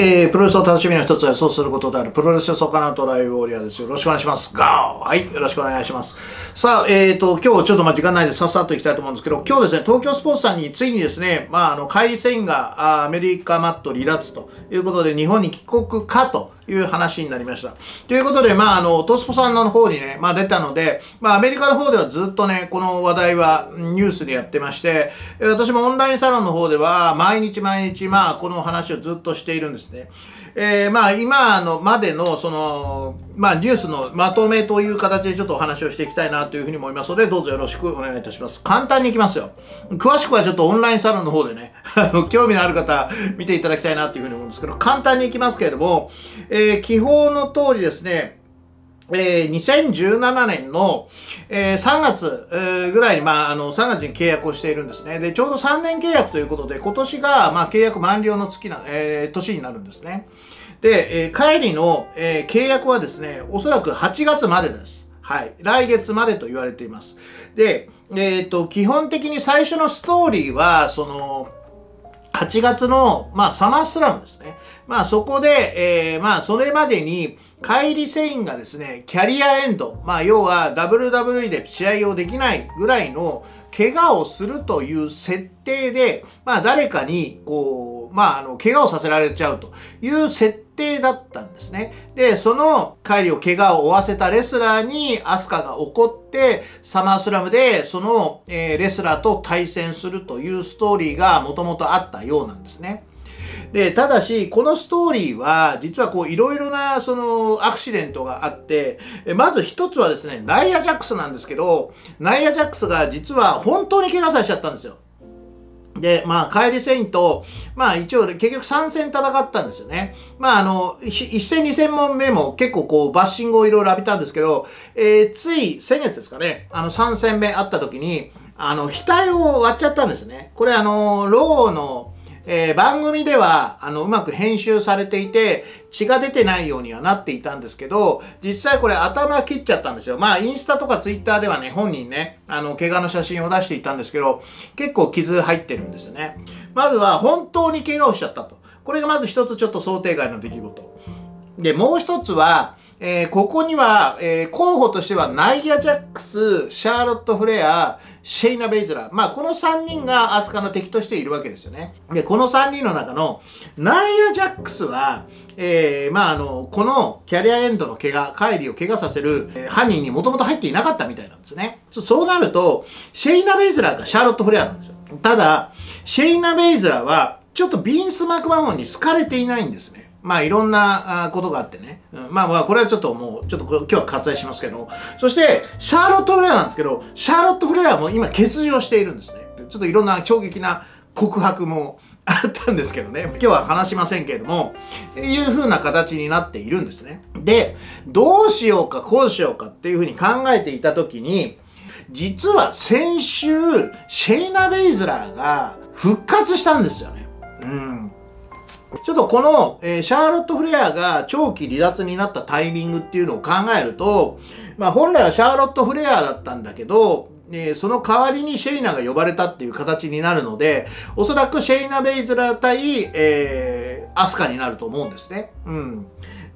えー、プロレスを楽しみの一つはそうすることであるプロレス予想家のトライウォリアーです。よろしくお願いします。ガーはい、よろしくお願いします。さあ、えっ、ー、と、今日ちょっとまあ時間ないでさっさといきたいと思うんですけど、今日ですね、東京スポーツさんについにですね、まあ、あの、帰り繊維がアメリカマット離脱ということで、日本に帰国かという話になりました。ということで、まあ、あの、トスポさんの方にね、まあ出たので、まあアメリカの方ではずっとね、この話題はニュースでやってまして、私もオンラインサロンの方では、毎日毎日、まあこの話をずっとしているんですね。えー、まあ今のまでのその、まあニュースのまとめという形でちょっとお話をしていきたいなというふうに思いますので、どうぞよろしくお願いいたします。簡単にいきますよ。詳しくはちょっとオンラインサロンの方でね、あの、興味のある方見ていただきたいなというふうに思うんですけど、簡単にいきますけれども、えー、基本の通りですね、えー、2017年の、えー、3月、えー、ぐらいに、まあ、あの、3月に契約をしているんですね。で、ちょうど3年契約ということで、今年が、まあ、契約満了の月な、えー、年になるんですね。で、えー、帰りの、えー、契約はですね、おそらく8月までです。はい。来月までと言われています。で、えっ、ー、と、基本的に最初のストーリーは、その、8月の、まあ、サマースラムですね。まあ、そこで、えー、まあ、それまでに、カイリ・セインがですね、キャリアエンド、まあ、要は WWE で試合をできないぐらいの怪我をするという設定で、まあ、誰かに、こう、まあ、あの、怪我をさせられちゃうという設定だったんですね。で、そのカイリを怪我を負わせたレスラーにアスカが怒って、サマースラムでその、えー、レスラーと対戦するというストーリーがもともとあったようなんですね。で、ただし、このストーリーは、実はこう、いろいろな、その、アクシデントがあって、まず一つはですね、ナイア・ジャックスなんですけど、ナイア・ジャックスが実は本当に怪我させちゃったんですよ。で、まあ、帰りセインと、まあ、一応、結局3戦戦ったんですよね。まあ、あの、1戦2戦目も結構こう、バッシングをいろいろ浴びたんですけど、えー、つい先月ですかね、あの、3戦目あった時に、あの、額を割っちゃったんですね。これあの、ローの、えー、番組では、あの、うまく編集されていて、血が出てないようにはなっていたんですけど、実際これ頭切っちゃったんですよ。まあ、インスタとかツイッターではね、本人ね、あの、怪我の写真を出していたんですけど、結構傷入ってるんですよね。まずは、本当に怪我をしちゃったと。これがまず一つちょっと想定外の出来事。で、もう一つは、えー、ここには、えー、候補としてはナイア・ジャックス、シャーロット・フレア、シェイナ・ベイズラー。まあ、この3人がアスカの敵としているわけですよね。で、この3人の中のナイア・ジャックスは、えー、まあ、あの、このキャリアエンドの怪我、帰りを怪我させる、えー、犯人にもともと入っていなかったみたいなんですね。そうなると、シェイナ・ベイズラーがシャーロット・フレアなんですよ。ただ、シェイナ・ベイズラーは、ちょっとビーンス・マクマホンに好かれていないんですね。まあいろんなことがあってね。まあまあこれはちょっともう、ちょっと今日は割愛しますけど、そしてシャーロット・フレアなんですけど、シャーロット・フレアも今欠場しているんですね。ちょっといろんな衝撃な告白も あったんですけどね。今日は話しませんけれども、いう風な形になっているんですね。で、どうしようかこうしようかっていう風に考えていた時に、実は先週、シェイナ・ベイズラーが復活したんですよね。うん。ちょっとこの、えー、シャーロット・フレアが長期離脱になったタイミングっていうのを考えると、まあ本来はシャーロット・フレアだったんだけど、えー、その代わりにシェイナが呼ばれたっていう形になるので、おそらくシェイナ・ベイズラー対、えー、アスカになると思うんですね。うん。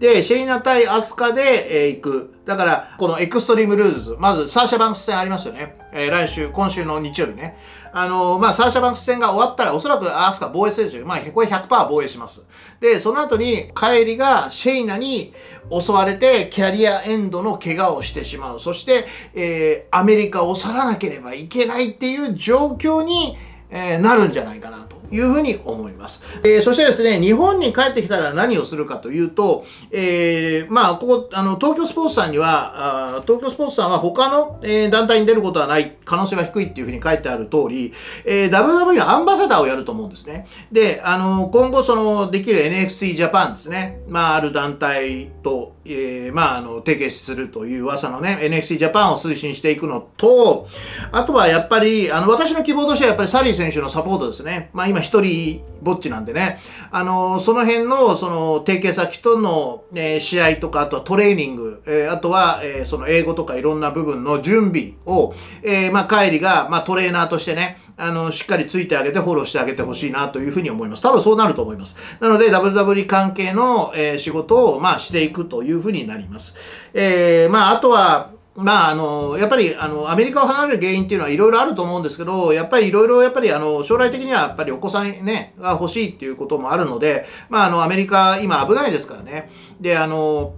で、シェイナ対アスカで、えー、行く。だから、このエクストリームルールズ、まずサーシャバンクス戦ありますよね。えー、来週、今週の日曜日ね。あのー、まあ、サーシャバンクス戦が終わったら、おそらくアスカ防衛するでしょう。まあ、これ100%防衛します。で、その後に、カイリがシェイナに襲われて、キャリアエンドの怪我をしてしまう。そして、えー、アメリカを去らなければいけないっていう状況に、えー、なるんじゃないかなと。いうふうに思います。えー、そしてですね、日本に帰ってきたら何をするかというと、えー、まあ、ここ、あの、東京スポーツさんには、あ東京スポーツさんは他の、えー、団体に出ることはない可能性は低いっていうふうに書いてある通り、えー、WWE のアンバサダーをやると思うんですね。で、あの、今後その、できる NXT ジャパンですね。まあ、ある団体と、えー、まあ、あの、提携するという噂のね、NXT ジャパンを推進していくのと、あとはやっぱり、あの、私の希望としてはやっぱりサリー選手のサポートですね。まあ、今一人ぼっちなんでね、あのー、その辺の、その、提携先との、えー、試合とか、あとはトレーニング、えー、あとは、えー、その英語とかいろんな部分の準備を、え、まあ、帰りが、まあ、トレーナーとしてね、あの、しっかりついてあげてフォローしてあげてほしいなというふうに思います。多分そうなると思います。なので、WW 関係の、え、仕事を、まあ、していくというふうになります。え、まあ、あとは、まあ、あの、やっぱり、あの、アメリカを離れる原因っていうのはいろいろあると思うんですけど、やっぱりいろいろ、やっぱり、あの、将来的にはやっぱりお子さんね、が欲しいっていうこともあるので、まあ、あの、アメリカ、今危ないですからね。で、あの、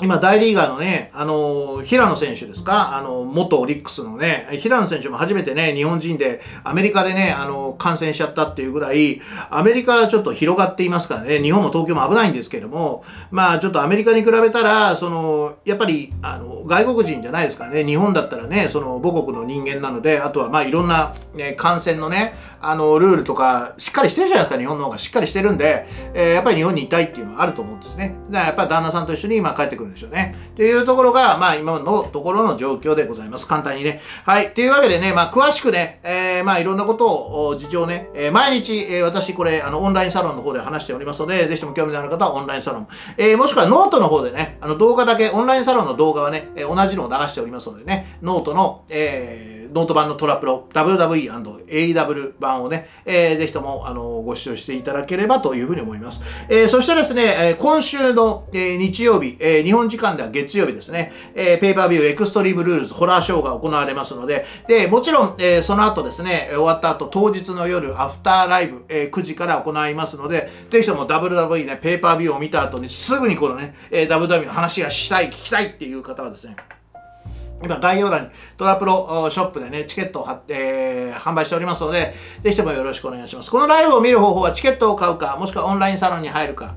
今、大リーガーのね、あの、平野選手ですか？あの、元オリックスのね、平野選手も初めてね、日本人で、アメリカでね、あの、感染しちゃったっていうぐらい、アメリカはちょっと広がっていますからね、日本も東京も危ないんですけども、まあ、ちょっとアメリカに比べたら、その、やっぱり、あの、外国人じゃないですかね、日本だったらね、その、母国の人間なので、あとは、まあ、いろんな、ね、感染のね、あの、ルールとか、しっかりしてるじゃないですか、日本の方が。しっかりしてるんで、え、やっぱり日本にいたいっていうのはあると思うんですね。だからやっぱり旦那さんと一緒に今帰ってくる。んでしょうね。というところが、まあ今のところの状況でございます。簡単にね。はい。というわけでね、まあ詳しくね、えー、まあいろんなことを、事情ね、えー、毎日、えー、私これ、あの、オンラインサロンの方で話しておりますので、ぜひとも興味のある方はオンラインサロン。えー、もしくはノートの方でね、あの動画だけ、オンラインサロンの動画はね、えー、同じのを流しておりますのでね、ノートの、えー、ノート版のトラプロ WWE&AW 版をね、えー、ぜひともあのご視聴していただければというふうに思います。えー、そしてですね、え、今週の、え、日曜日、え、日本時間では月曜日ですね、え、ペーパービューエクストリームルールズホラーショーが行われますので、で、もちろん、え、その後ですね、終わった後当日の夜アフターライブ、え、9時から行いますので、ぜひとも WWE ね、ペーパービューを見た後にすぐにこのね、え、WWE の話がしたい、聞きたいっていう方はですね、今概要欄にトラプロショップでね、チケットを貼って、えー、販売しておりますので、ぜひともよろしくお願いします。このライブを見る方法はチケットを買うか、もしくはオンラインサロンに入るか、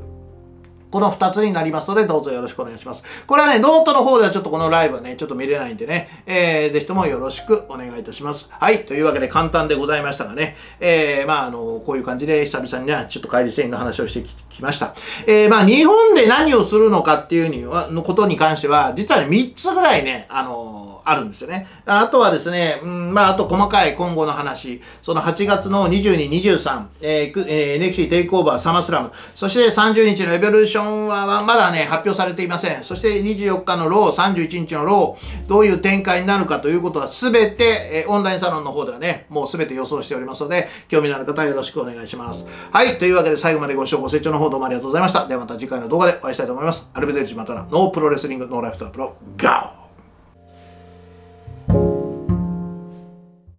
この2つになりますので、どうぞよろしくお願いします。これはね、ノートの方ではちょっとこのライブはね、ちょっと見れないんでね、えー、ぜひともよろしくお願いいたします。はい。というわけで簡単でございましたがね、えー、まあ、あの、こういう感じで久々にね、ちょっとカイリ・セインの話をしてきました。えー、まあ、日本で何をするのかっていうには、のことに関しては、実はね、3つぐらいね、あのあるんですよね。あとはですね、うん、まあ、あと細かい今後の話、その8月の22、23、えーえー、NXT テイクオーバーサマースラム、そして30日のエボリューションはまだね、発表されていません。そして24日のロー、31日のロー、どういう展開になるかということはすべて、えー、オンラインサロンの方ではね、もうすべて予想しておりますので、興味のある方はよろしくお願いします。はい、というわけで最後までご視聴ご清聴の方どうもありがとうございました。ではまた次回の動画でお会いしたいと思います。 Arrivederci またな、No Pro Wrestling, No Life トラプロ、ガオ